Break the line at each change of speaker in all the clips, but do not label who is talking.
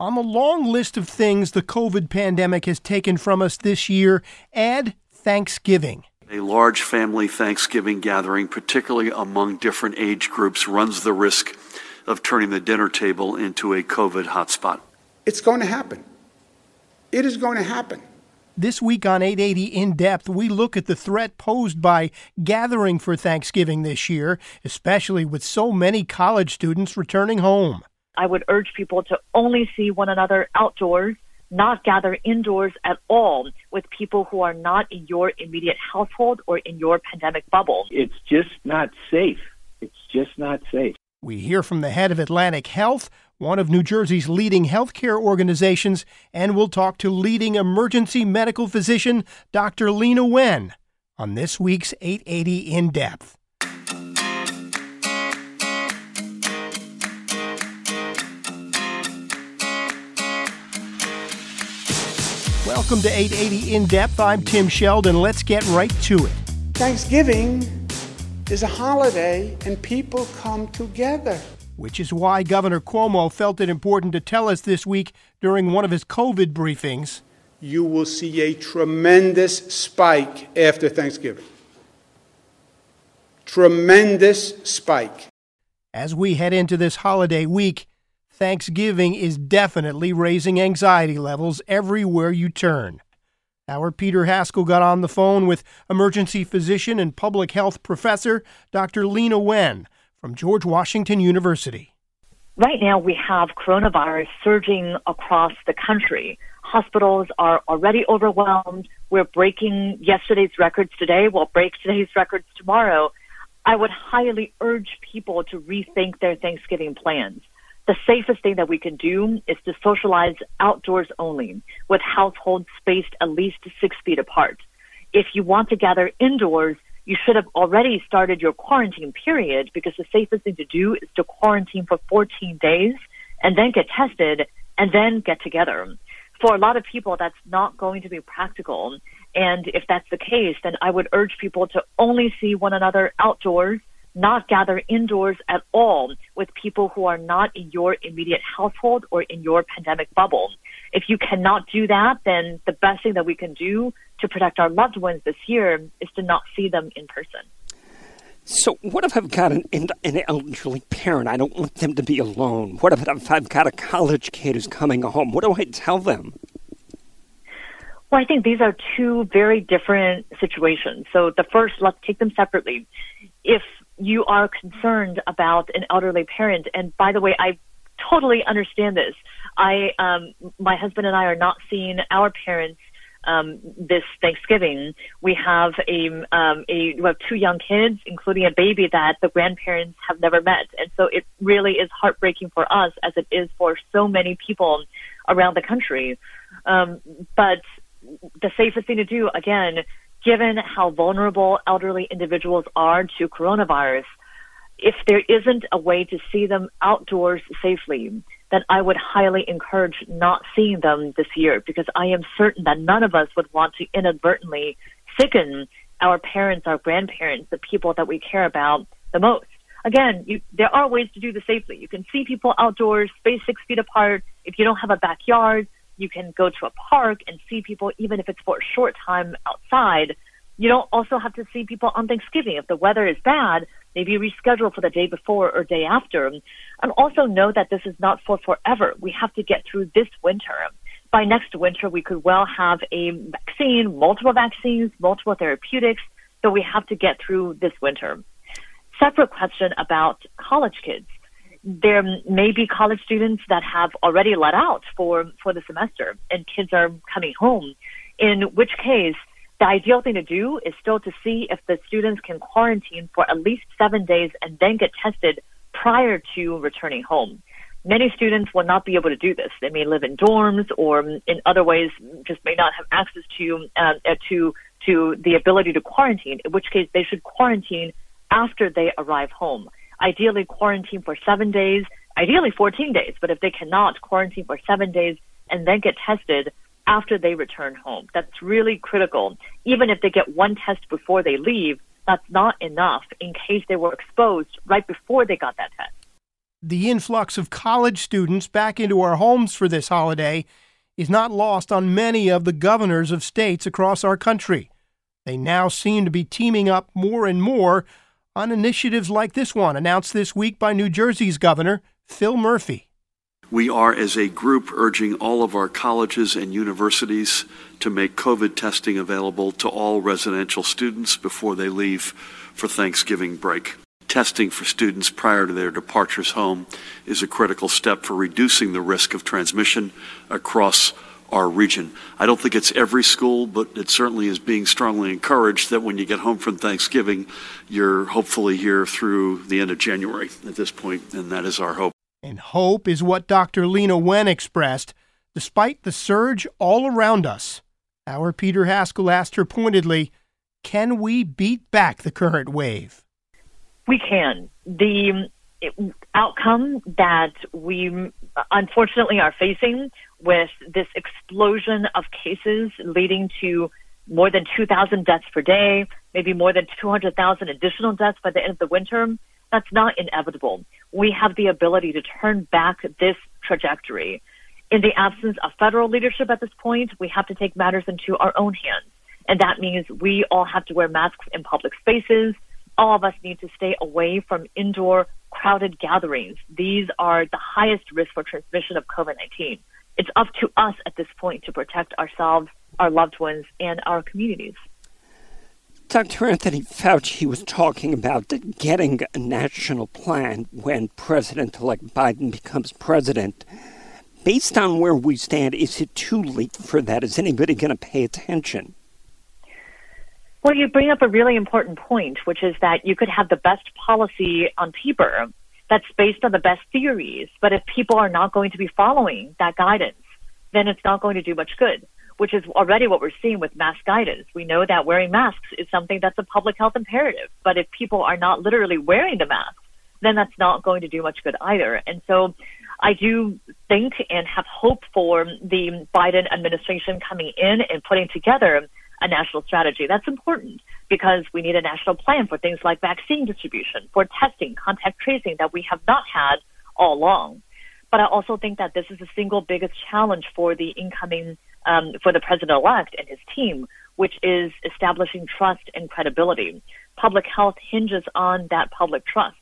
On the long list of things the COVID pandemic has taken from us this year, add Thanksgiving.
A large family Thanksgiving gathering, particularly among different age groups, runs the risk of turning the dinner table into a COVID hotspot.
It's going to happen. It is going to happen.
This week on 880 In Depth, we look at the threat posed by gathering for Thanksgiving this year, especially with so many college students returning home.
I would urge people to only see one another outdoors, not gather indoors at all with people who are not in your immediate household or in your pandemic bubble.
It's just not safe. It's just not safe.
We hear from the head of Atlantic Health, one of New Jersey's leading healthcare organizations, and we'll talk to leading emergency medical physician Dr. Leana Wen on this week's 880 In Depth. Welcome to 880 In Depth. I'm Tim Scheld. Let's get right to it.
Thanksgiving is a holiday and people come together.
Which is why Governor Cuomo felt it important to tell us this week during one of his COVID briefings.
You will see a tremendous spike after Thanksgiving. Tremendous spike.
As we head into this holiday week, Thanksgiving is definitely raising anxiety levels everywhere you turn. Our Peter Haskell got on the phone with emergency physician and public health professor Dr. Leana Wen from George Washington University.
Right now, we have coronavirus surging across the country. Hospitals are already overwhelmed. We're breaking yesterday's records today. We'll break today's records tomorrow. I would highly urge people to rethink their Thanksgiving plans the safest thing that we can do is to socialize outdoors only with households spaced at least six feet apart. If you want to gather indoors, you should have already started your quarantine period because the safest thing to do is to quarantine for 14 days and then get tested and then get together. For a lot of people, that's not going to be practical. And if that's the case, then I would urge people to only see one another outdoors not gather indoors at all with people who are not in your immediate household or in your pandemic bubble. If you cannot do that, then the best thing that we can do to protect our loved ones this year is to not see them in person.
So, what if I've got an, an elderly parent? I don't want them to be alone. What if I've got a college kid who's coming home? What do I tell them?
Well, I think these are two very different situations. So, the first, let's take them separately. If you are concerned about an elderly parent. And by the way, I totally understand this. I, um, my husband and I are not seeing our parents um, this Thanksgiving. We have a, um, a we have two young kids, including a baby that the grandparents have never met, and so it really is heartbreaking for us, as it is for so many people around the country. Um, but the safest thing to do, again, given how vulnerable elderly individuals are to coronavirus, if there isn't a way to see them outdoors safely, then I would highly encourage not seeing them this year because I am certain that none of us would want to inadvertently sicken our parents, our grandparents, the people that we care about the most. Again, you, there are ways to do this safely. You can see people outdoors, space six feet apart. If you don't have a backyard, you can go to a park and see people, even if it's for a short time outside. You don't also have to see people on Thanksgiving. If the weather is bad, maybe reschedule for the day before or day after. And also know that this is not for forever. We have to get through this winter. By next winter, we could well have a vaccine, multiple vaccines, multiple therapeutics, but we have to get through this winter. Separate question about college kids there may be college students that have already let out for, for the semester and kids are coming home, in which case the ideal thing to do is still to see if the students can quarantine for at least seven days and then get tested prior to returning home. Many students will not be able to do this. They may live in dorms or in other ways just may not have access to uh, to to the ability to quarantine. In which case, they should quarantine after they arrive home. Ideally, quarantine for seven days. Ideally, 14 days. But if they cannot quarantine for seven days and then get tested after they return home, that's really critical. Even if they get one test before they leave, that's not enough in case they were exposed right before they got that test.
The influx of college students back into our homes for this holiday is not lost on many of the governors of states across our country. They now seem to be teaming up more and more on initiatives like this one announced this week by New Jersey's Governor Phil Murphy.
We are, as a group, urging all of our colleges and universities to make COVID testing available to all residential students before they leave for Thanksgiving break testing for students prior to their departures home is a critical step for reducing the risk of transmission across our region. I don't think it's every school, but it certainly is being strongly encouraged that when you get home from Thanksgiving, you're hopefully here through the end of January at this point, and that is our hope.
And hope is what Dr. Leana Wen expressed, despite the surge all around us. Our Peter Haskell asked her pointedly, can we beat back the current wave?
We can. The um, outcome that we unfortunately are facing with this explosion of cases leading to more than 2,000 deaths per day, maybe more than 200,000 additional deaths by the end of the winter, that's not inevitable. We have the ability to turn back this trajectory. In the absence of federal leadership at this point, we have to take matters into our own hands. And that means we all have to wear masks in public spaces all of us need to stay away from indoor crowded gatherings. These are the highest risk for transmission of COVID-19. It's up to us at this point to protect ourselves, our loved ones, and our communities.
Dr. Anthony Fauci was talking about getting a national plan when President elect Biden becomes president. Based on where we stand, is it too late for that? Is anybody going to pay attention?
Well, you bring up a really important point, which is that you could have the best policy on paper that's based on the best theories, but if people are not going to be following that guidance, then it's not going to do much good, which is already what we're seeing with mask guidance. We know that wearing masks is something that's a public health imperative, but if people are not literally wearing the mask, then that's not going to do much good either. And so I do think and have hope for the Biden administration coming in and putting together a national strategy. That's important because we need a national plan for things like vaccine distribution, for testing, contact tracing that we have not had all along. But I also think that this is the single biggest challenge for the incoming, um, for the president-elect and his team, which is establishing trust and credibility. Public health hinges on that public trust.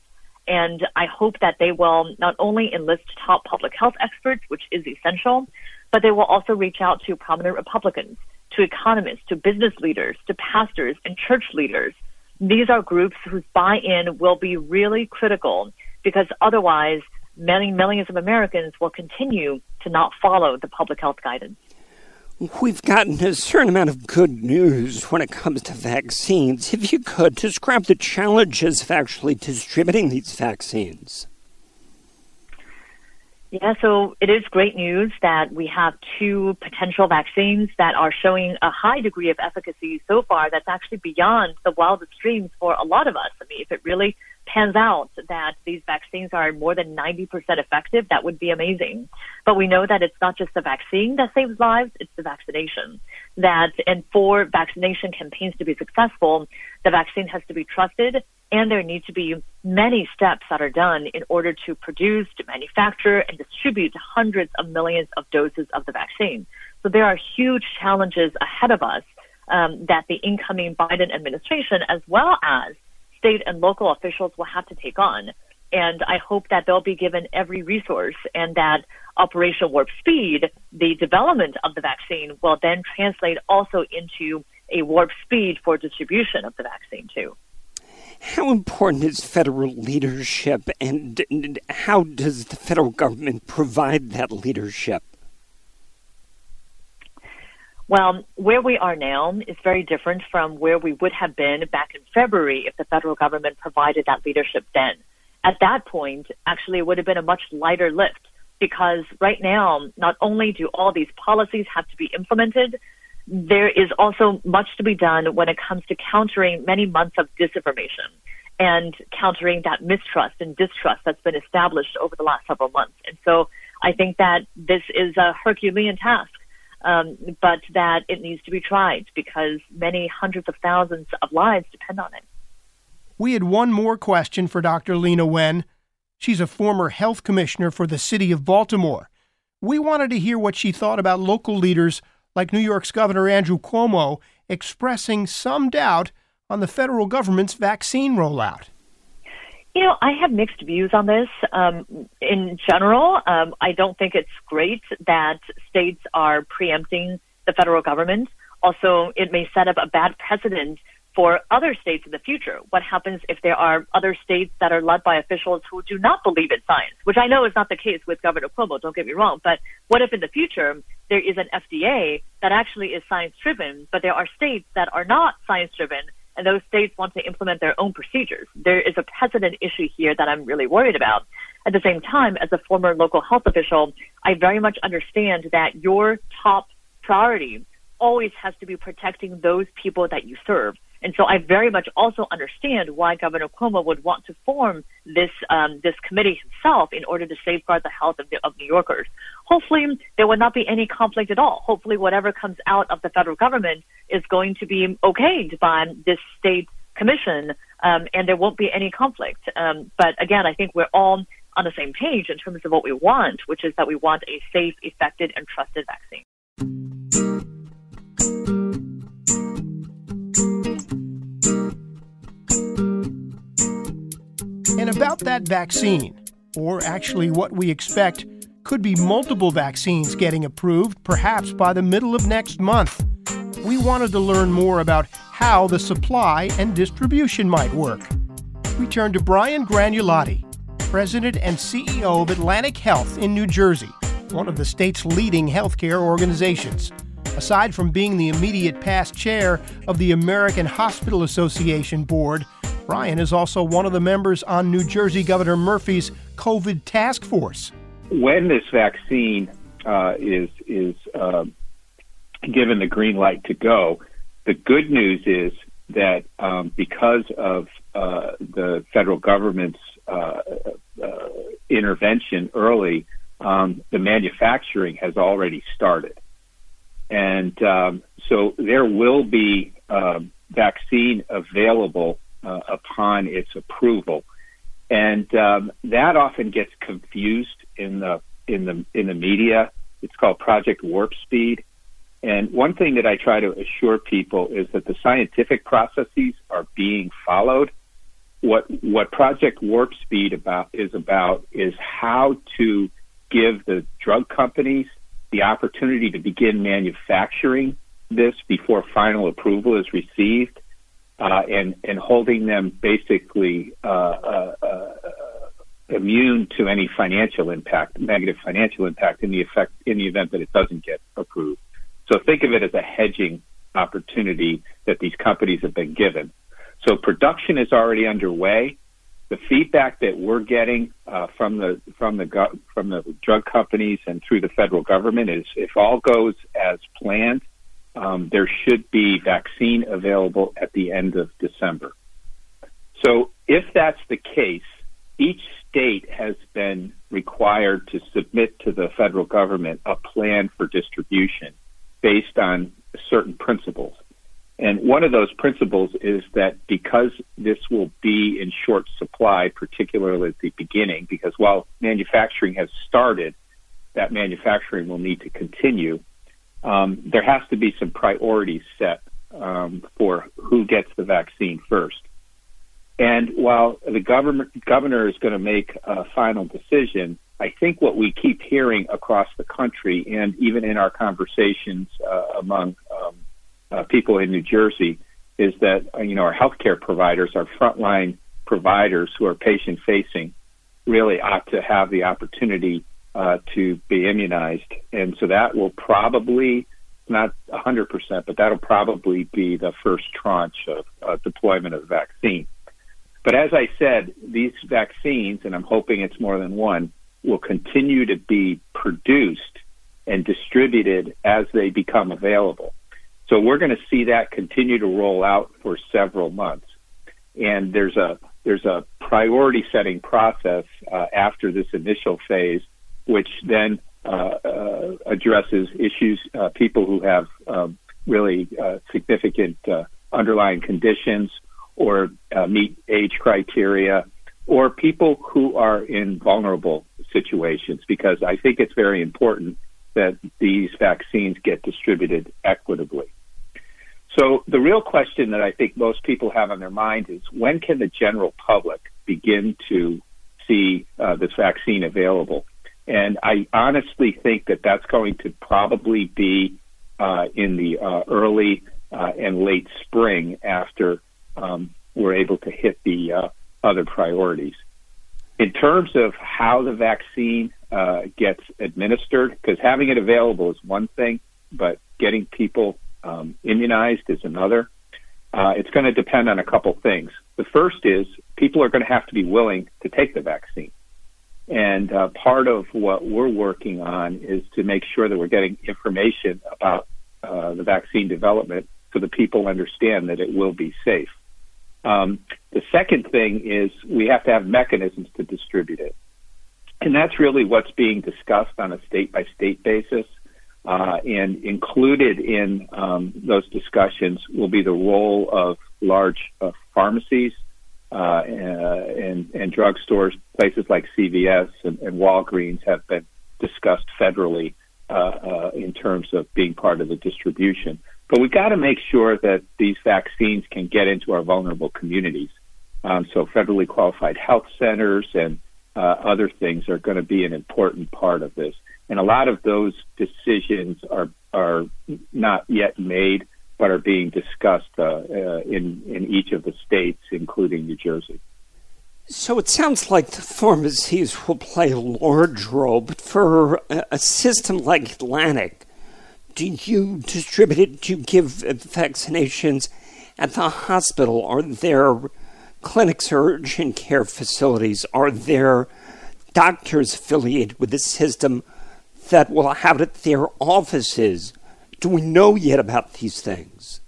And I hope that they will not only enlist top public health experts, which is essential, but they will also reach out to prominent Republicans to economists, to business leaders, to pastors and church leaders. These are groups whose buy-in will be really critical because otherwise many millions of Americans will continue to not follow the public health guidance.
We've gotten a certain amount of good news when it comes to vaccines. If you could describe the challenges of actually distributing these vaccines.
Yeah, so it is great news that we have two potential vaccines that are showing a high degree of efficacy so far that's actually beyond the wildest dreams for a lot of us. I mean, if it really pans out that these vaccines are more than 90% effective, that would be amazing. But we know that it's not just the vaccine that saves lives, it's the vaccination. That, and for vaccination campaigns to be successful, the vaccine has to be trusted and there need to be many steps that are done in order to produce, to manufacture, and distribute hundreds of millions of doses of the vaccine. So there are huge challenges ahead of us um, that the incoming Biden administration, as well as state and local officials, will have to take on. And I hope that they'll be given every resource and that Operation Warp Speed, the development of the vaccine, will then translate also into a warp speed for distribution of the vaccine too.
How important is federal leadership, and how does the federal government provide that leadership?
Well, where we are now is very different from where we would have been back in February if the federal government provided that leadership then. At that point, actually, it would have been a much lighter lift because right now, not only do all these policies have to be implemented, there is also much to be done when it comes to countering many months of disinformation and countering that mistrust and distrust that's been established over the last several months. And so I think that this is a Herculean task, um, but that it needs to be tried because many hundreds of thousands of lives depend on it.
We had one more question for Dr. Leana Wen. She's a former health commissioner for the city of Baltimore. We wanted to hear what she thought about local leaders like New York's Governor Andrew Cuomo expressing some doubt on the federal government's vaccine rollout.
You know, I have mixed views on this. Um, in general, um, I don't think it's great that states are preempting the federal government. Also, it may set up a bad precedent for other states in the future. What happens if there are other states that are led by officials who do not believe in science, which I know is not the case with Governor Cuomo, don't get me wrong, but what if in the future there is an FDA that actually is science driven, but there are states that are not science driven and those states want to implement their own procedures. There is a precedent issue here that I'm really worried about. At the same time, as a former local health official, I very much understand that your top priority always has to be protecting those people that you serve. And so I very much also understand why Governor Cuomo would want to form this um, this committee himself in order to safeguard the health of, the, of New Yorkers. Hopefully, there will not be any conflict at all. Hopefully, whatever comes out of the federal government is going to be okayed by this state commission, um, and there won't be any conflict. Um, but again, I think we're all on the same page in terms of what we want, which is that we want a safe, effective, and trusted vaccine.
And about that vaccine, or actually what we expect could be multiple vaccines getting approved, perhaps by the middle of next month. We wanted to learn more about how the supply and distribution might work. We turned to Brian Gragnolati, President and CEO of Atlantic Health in New Jersey, one of the state's leading healthcare organizations. Aside from being the immediate past chair of the American Hospital Association Board, Brian is also one of the members on New Jersey Governor Murphy's COVID task force.
When this vaccine uh, is is uh, given the green light to go, the good news is that um, because of uh, the federal government's uh, uh, intervention early, um, the manufacturing has already started, and um, so there will be um, vaccine available uh, upon its approval, and um, that often gets confused in the in the in the media. It's called Project Warp Speed. And one thing that I try to assure people is that the scientific processes are being followed. What what Project Warp Speed about is about is how to give the drug companies the opportunity to begin manufacturing this before final approval is received uh, and and holding them basically uh, uh, uh, immune to any financial impact, negative financial impact in the effect in the event that it doesn't get approved. So think of it as a hedging opportunity that these companies have been given. So production is already underway. The feedback that we're getting uh, from the from the from the drug companies and through the federal government is, if all goes as planned, um, there should be vaccine available at the end of December. So if that's the case, each state has been required to submit to the federal government a plan for distribution based on certain principles. And one of those principles is that because this will be in short supply, particularly at the beginning, because while manufacturing has started, that manufacturing will need to continue um, there has to be some priorities set um, for who gets the vaccine first. And while the government governor is going to make a final decision, I think what we keep hearing across the country and even in our conversations uh, among um, uh, people in New Jersey is that uh, you know our healthcare providers, our frontline providers who are patient facing, really ought to have the opportunity uh, to be immunized. And so that will probably, not 100%, but that'll probably be the first tranche of uh, deployment of the vaccine. But as I said, these vaccines, and I'm hoping it's more than one, will continue to be produced and distributed as they become available. So we're going to see that continue to roll out for several months. And there's a there's a priority setting process uh, after this initial phase, which then uh, uh, addresses issues, uh, people who have um, really significant underlying conditions or meet age criteria, or people who are in vulnerable situations, because I think it's very important that these vaccines get distributed equitably. So the real question that I think most people have on their mind is when can the general public begin to see uh, this vaccine available? And I honestly think that that's going to probably be uh, in the uh, early uh, and late spring after um, we're able to hit the uh, other priorities. In terms of how the vaccine uh, gets administered, because having it available is one thing, but getting people um, immunized is another. Uh, it's going to depend on a couple things. The first is people are going to have to be willing to take the vaccine. And uh, part of what we're working on is to make sure that we're getting information about uh, the vaccine development so that people understand that it will be safe. Um, the second thing is we have to have mechanisms to distribute it. And that's really what's being discussed on a state by state basis. Uh, and included in um, those discussions will be the role of large uh, pharmacies uh, and, and drugstores, places like CVS and, and Walgreens have been discussed federally uh, uh, in terms of being part of the distribution. But we've got to make sure that these vaccines can get into our vulnerable communities. Um, so federally qualified health centers and uh, other things are going to be an important part of this. And a lot of those decisions are are not yet made, but are being discussed uh, uh, in in each of the states, including New Jersey.
So it sounds like the pharmacies will play a large role, but for a system like Atlantic, do you distribute it? Do you give vaccinations at the hospital? Are there clinics or urgent care facilities? Are there doctors affiliated with the system that will have it at their offices. Do we know yet about these things?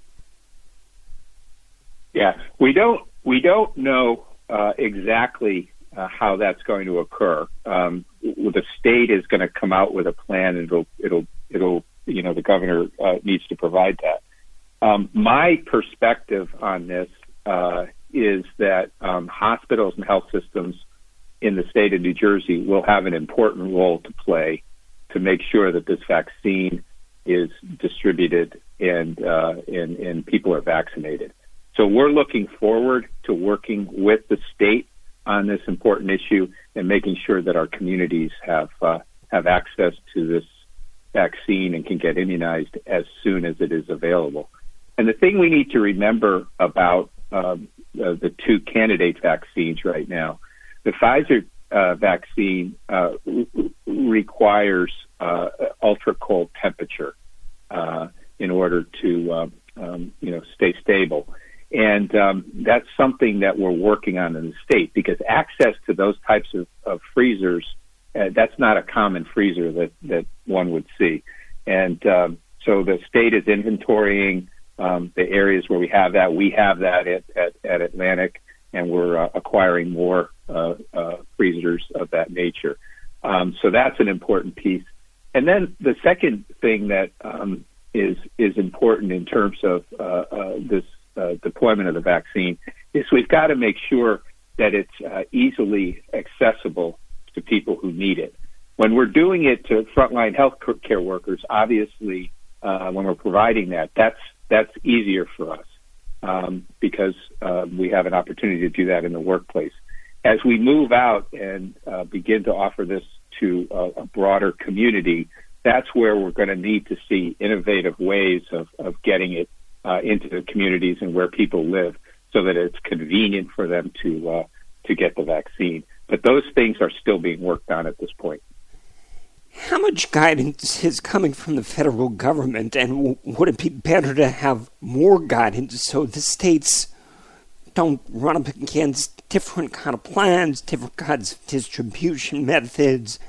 Yeah, we don't. We don't know uh, exactly uh, how that's going to occur. Um, the state is going to come out with a plan, and it'll it'll it'll you know the governor uh, needs to provide that. Um, my perspective on this uh, is that um, hospitals and health systems in the state of New Jersey will have an important role to play to make sure that this vaccine is distributed and, uh, and, and people are vaccinated. So we're looking forward to working with the state on this important issue and making sure that our communities have uh, have access to this vaccine and can get immunized as soon as it is available. And the thing we need to remember about um, uh, the two candidate vaccines right now, the Pfizer uh, vaccine uh, requires uh, ultra cold temperature uh, in order to um, um, you know stay stable, and um, that's something that we're working on in the state because access to those types of, of freezers uh, that's not a common freezer that that one would see, and um, so the state is inventorying um, the areas where we have that. We have that at, at, at Atlantic, and we're uh, acquiring more uh, uh, freezers of that nature. Um, so that's an important piece. And then the second thing that um, is is important in terms of uh, uh, this uh, deployment of the vaccine is we've got to make sure that it's easily accessible to people who need it. When we're doing it to frontline health care workers, obviously, uh, when we're providing that, that's that's easier for us um, because uh, we have an opportunity to do that in the workplace. As we move out and begin to offer this to a, a broader community, that's where we're going to need to see innovative ways of, of getting it uh, into the communities and where people live so that it's convenient for them to uh, to get the vaccine. But those things are still being worked on at this point.
How much guidance is coming from the federal government, and would it be better to have more guidance so the states don't run up against different kind of plans, different kinds of distribution methods.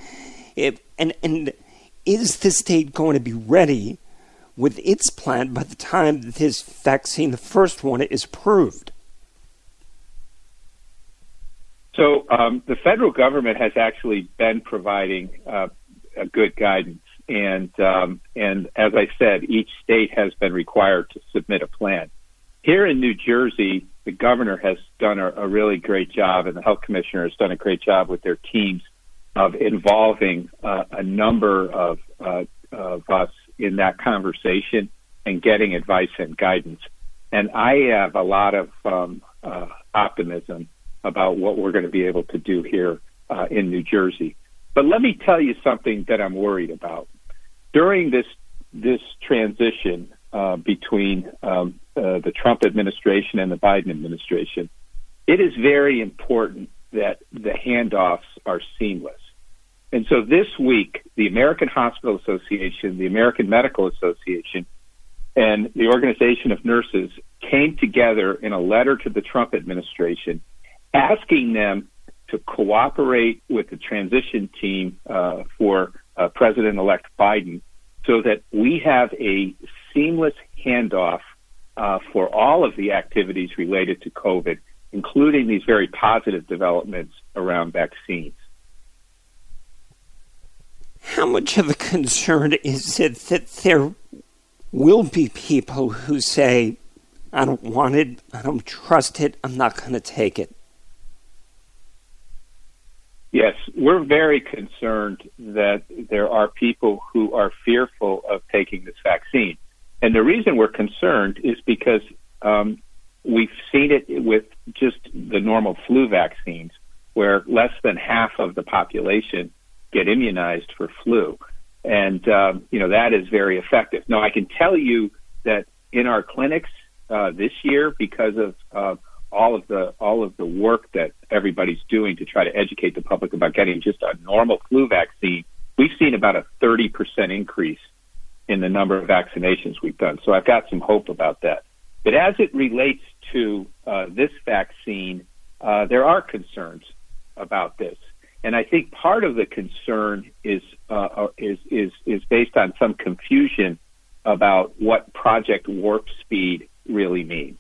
And and is the state going to be ready with its plan by the time this vaccine, the first one, is approved?
So um, the federal government has actually been providing uh, a good guidance, and um, and as I said, each state has been required to submit a plan. Here in New Jersey, the governor has done a, a really great job, and the health commissioner has done a great job with their teams of involving uh, a number of, uh, of us in that conversation and getting advice and guidance. And I have a lot of um, uh, optimism about what we're going to be able to do here uh, in New Jersey. But let me tell you something that I'm worried about. During this this transition uh, between um, uh, the Trump administration and the Biden administration, it is very important that the handoffs are seamless. And so this week, the American Hospital Association, the American Medical Association, and the Organization of Nurses came together in a letter to the Trump administration asking them to cooperate with the transition team uh, for uh, President elect Biden so that we have a seamless handoff uh, for all of the activities related to COVID, including these very positive developments around vaccines.
How much of a concern is it that there will be people who say, I don't want it, I don't trust it, I'm not going to take it?
Yes, we're very concerned that there are people who are fearful of taking this vaccine. And the reason we're concerned is because um, we've seen it with just the normal flu vaccines, where less than half of the population get immunized for flu. And, um, you know, that is very effective. Now, I can tell you that in our clinics uh, this year, because of uh, all of the all of the work that everybody's doing to try to educate the public about getting just a normal flu vaccine, we've seen about a 30% increase in the number of vaccinations we've done. So I've got some hope about that. But as it relates to uh, this vaccine, uh, there are concerns about this, and I think part of the concern is uh, uh is is is based on some confusion about what Project Warp Speed really means.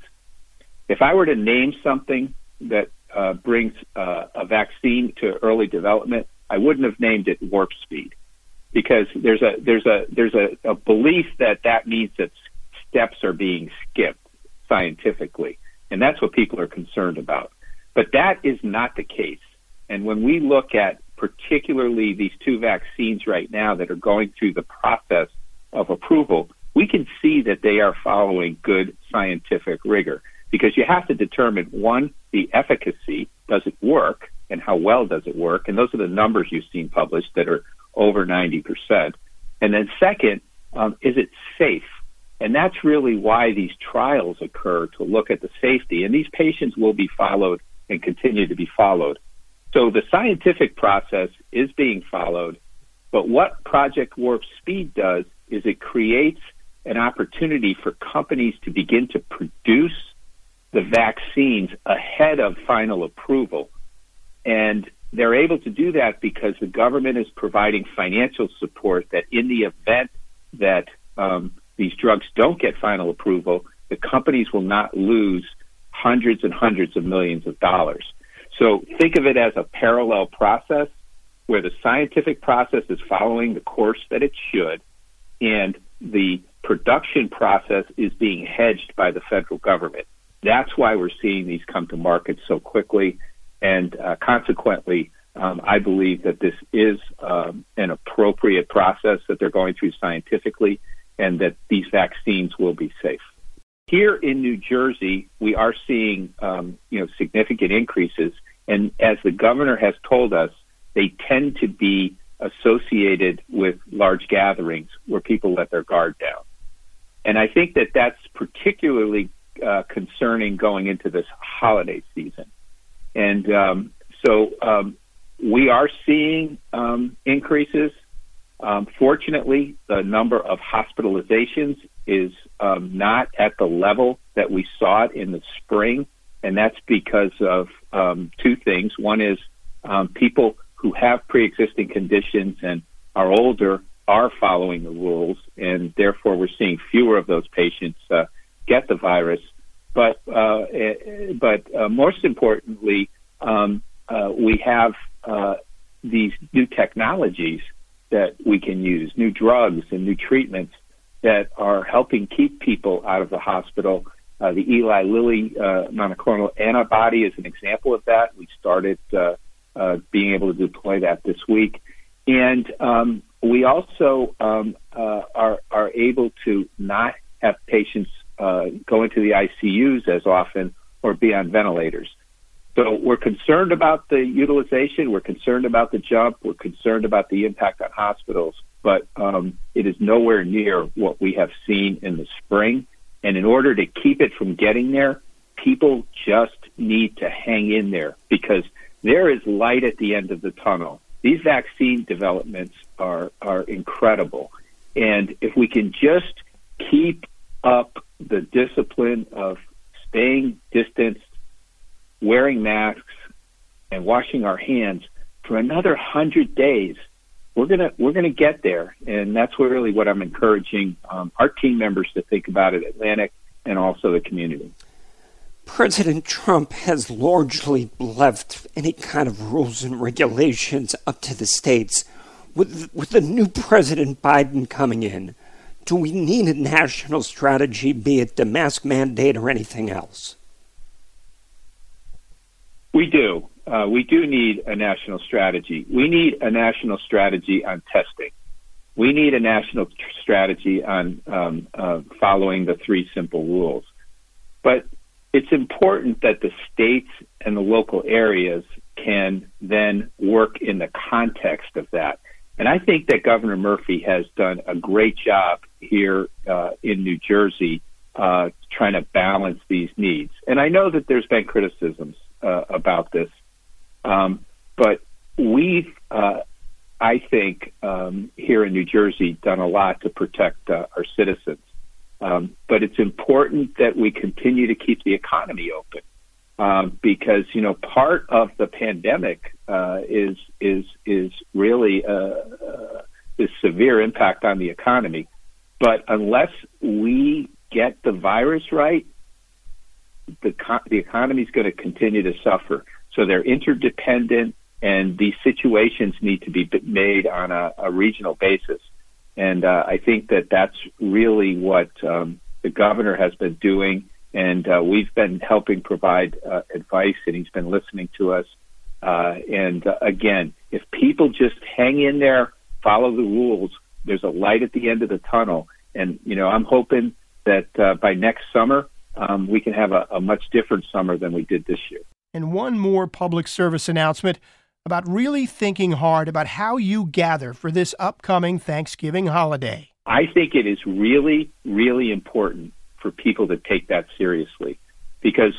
If I were to name something that uh, brings uh, a vaccine to early development, I wouldn't have named it warp speed because there's a there's a there's a, a belief that that means that steps are being skipped scientifically, and that's what people are concerned about. But that is not the case. And when we look at particularly these two vaccines right now that are going through the process of approval, we can see that they are following good scientific rigor because you have to determine one, the efficacy, does it work, and how well does it work? And those are the numbers you've seen published that are over 90%. And then second, um, is it safe? And that's really why these trials occur to look at the safety. And these patients will be followed and continue to be followed. So the scientific process is being followed. But what Project Warp Speed does is it creates an opportunity for companies to begin to produce the vaccines ahead of final approval. And they're able to do that because the government is providing financial support that in the event that um, these drugs don't get final approval, the companies will not lose hundreds and hundreds of millions of dollars. So think of it as a parallel process where the scientific process is following the course that it should, and the production process is being hedged by the federal government. That's why we're seeing these come to market so quickly. And uh, consequently, um, I believe that this is um, an appropriate process that they're going through scientifically and that these vaccines will be safe. Here in New Jersey, we are seeing um, you know significant increases, and as the governor has told us, they tend to be associated with large gatherings where people let their guard down. And I think that that's particularly uh, concerning going into this holiday season. And um, so um, we are seeing um, increases. Um, fortunately, the number of hospitalizations is um, not at the level that we saw it in the spring and that's because of um, two things. One is people who have pre-existing conditions and are older are following the rules, and therefore we're seeing fewer of those patients uh, get the virus. But uh, eh, but uh, most importantly, um, uh, we have uh, these new technologies that we can use, new drugs and new treatments that are helping keep people out of the hospital. Uh, the Eli Lilly uh, monoclonal antibody is an example of that. We started uh, uh, being able to deploy that this week, and um, we also um, uh, are are able to not have patients uh, go into the ICUs as often or be on ventilators. So we're concerned about the utilization. We're concerned about the jump. We're concerned about the impact on hospitals, but um, it is nowhere near what we have seen in the spring. And in order to keep it from getting there, people just need to hang in there because there is light at the end of the tunnel. These vaccine developments are are incredible, and if we can just keep up the discipline of staying distanced wearing masks and washing our hands for another hundred days, we're gonna we're gonna get there, and that's really what I'm encouraging um, our team members to think about at Atlantic and also the community.
President Trump has largely left any kind of rules and regulations up to the states. With, with the new President Biden coming in, do we need a national strategy, be it the mask mandate or anything else?
We do. Uh, we do need a national strategy. We need a national strategy on testing. We need a national tr- strategy on um, uh, following the three simple rules. But it's important that the states and the local areas can then work in the context of that. And I think that Governor Murphy has done a great job here uh, in New Jersey uh, trying to balance these needs. And I know that there's been criticisms uh, about this. Um, but we've, uh, I think, um, here in New Jersey, done a lot to protect uh, our citizens. Um, but it's important that we continue to keep the economy open um, because you know part of the pandemic uh, is is is really uh, uh, this severe impact on the economy. But unless we get the virus right, the, the economy is going to continue to suffer. So they're interdependent, and these situations need to be made on a, a regional basis. And uh, I think that that's really what um, the governor has been doing, and uh, we've been helping provide uh, advice, and he's been listening to us. Uh, and uh, again, if people just hang in there, follow the rules, there's a light at the end of the tunnel. And you know, I'm hoping that uh, by next summer um, we can have a, a much different summer than we did this year.
And one more public service announcement about really thinking hard about how you gather for this upcoming Thanksgiving holiday.
I think it is really, really important for people to take that seriously because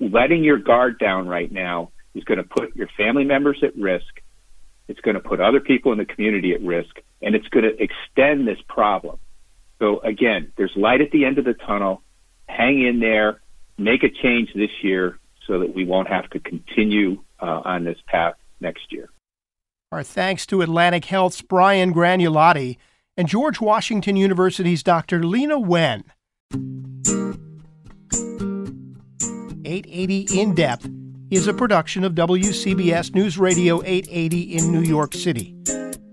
letting your guard down right now is going to put your family members at risk. It's going to put other people in the community at risk and it's going to extend this problem. So again, there's light at the end of the tunnel hang in there, make a change this year so that we won't have to continue uh, on this path next year.
Our thanks to Atlantic Health's Brian Gragnolati and George Washington University's Dr. Leana Wen. 880 In Depth is a production of WCBS News Radio 880 in New York City.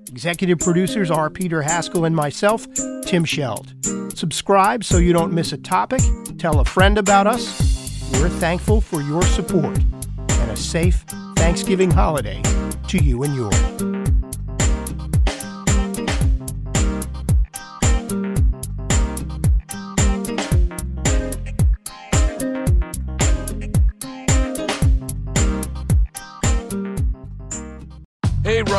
Executive producers are Peter Haskell and myself, Tim Scheld. Subscribe so you don't miss a topic. Tell a friend about us. We're thankful for your support and a safe Thanksgiving holiday to you and yours.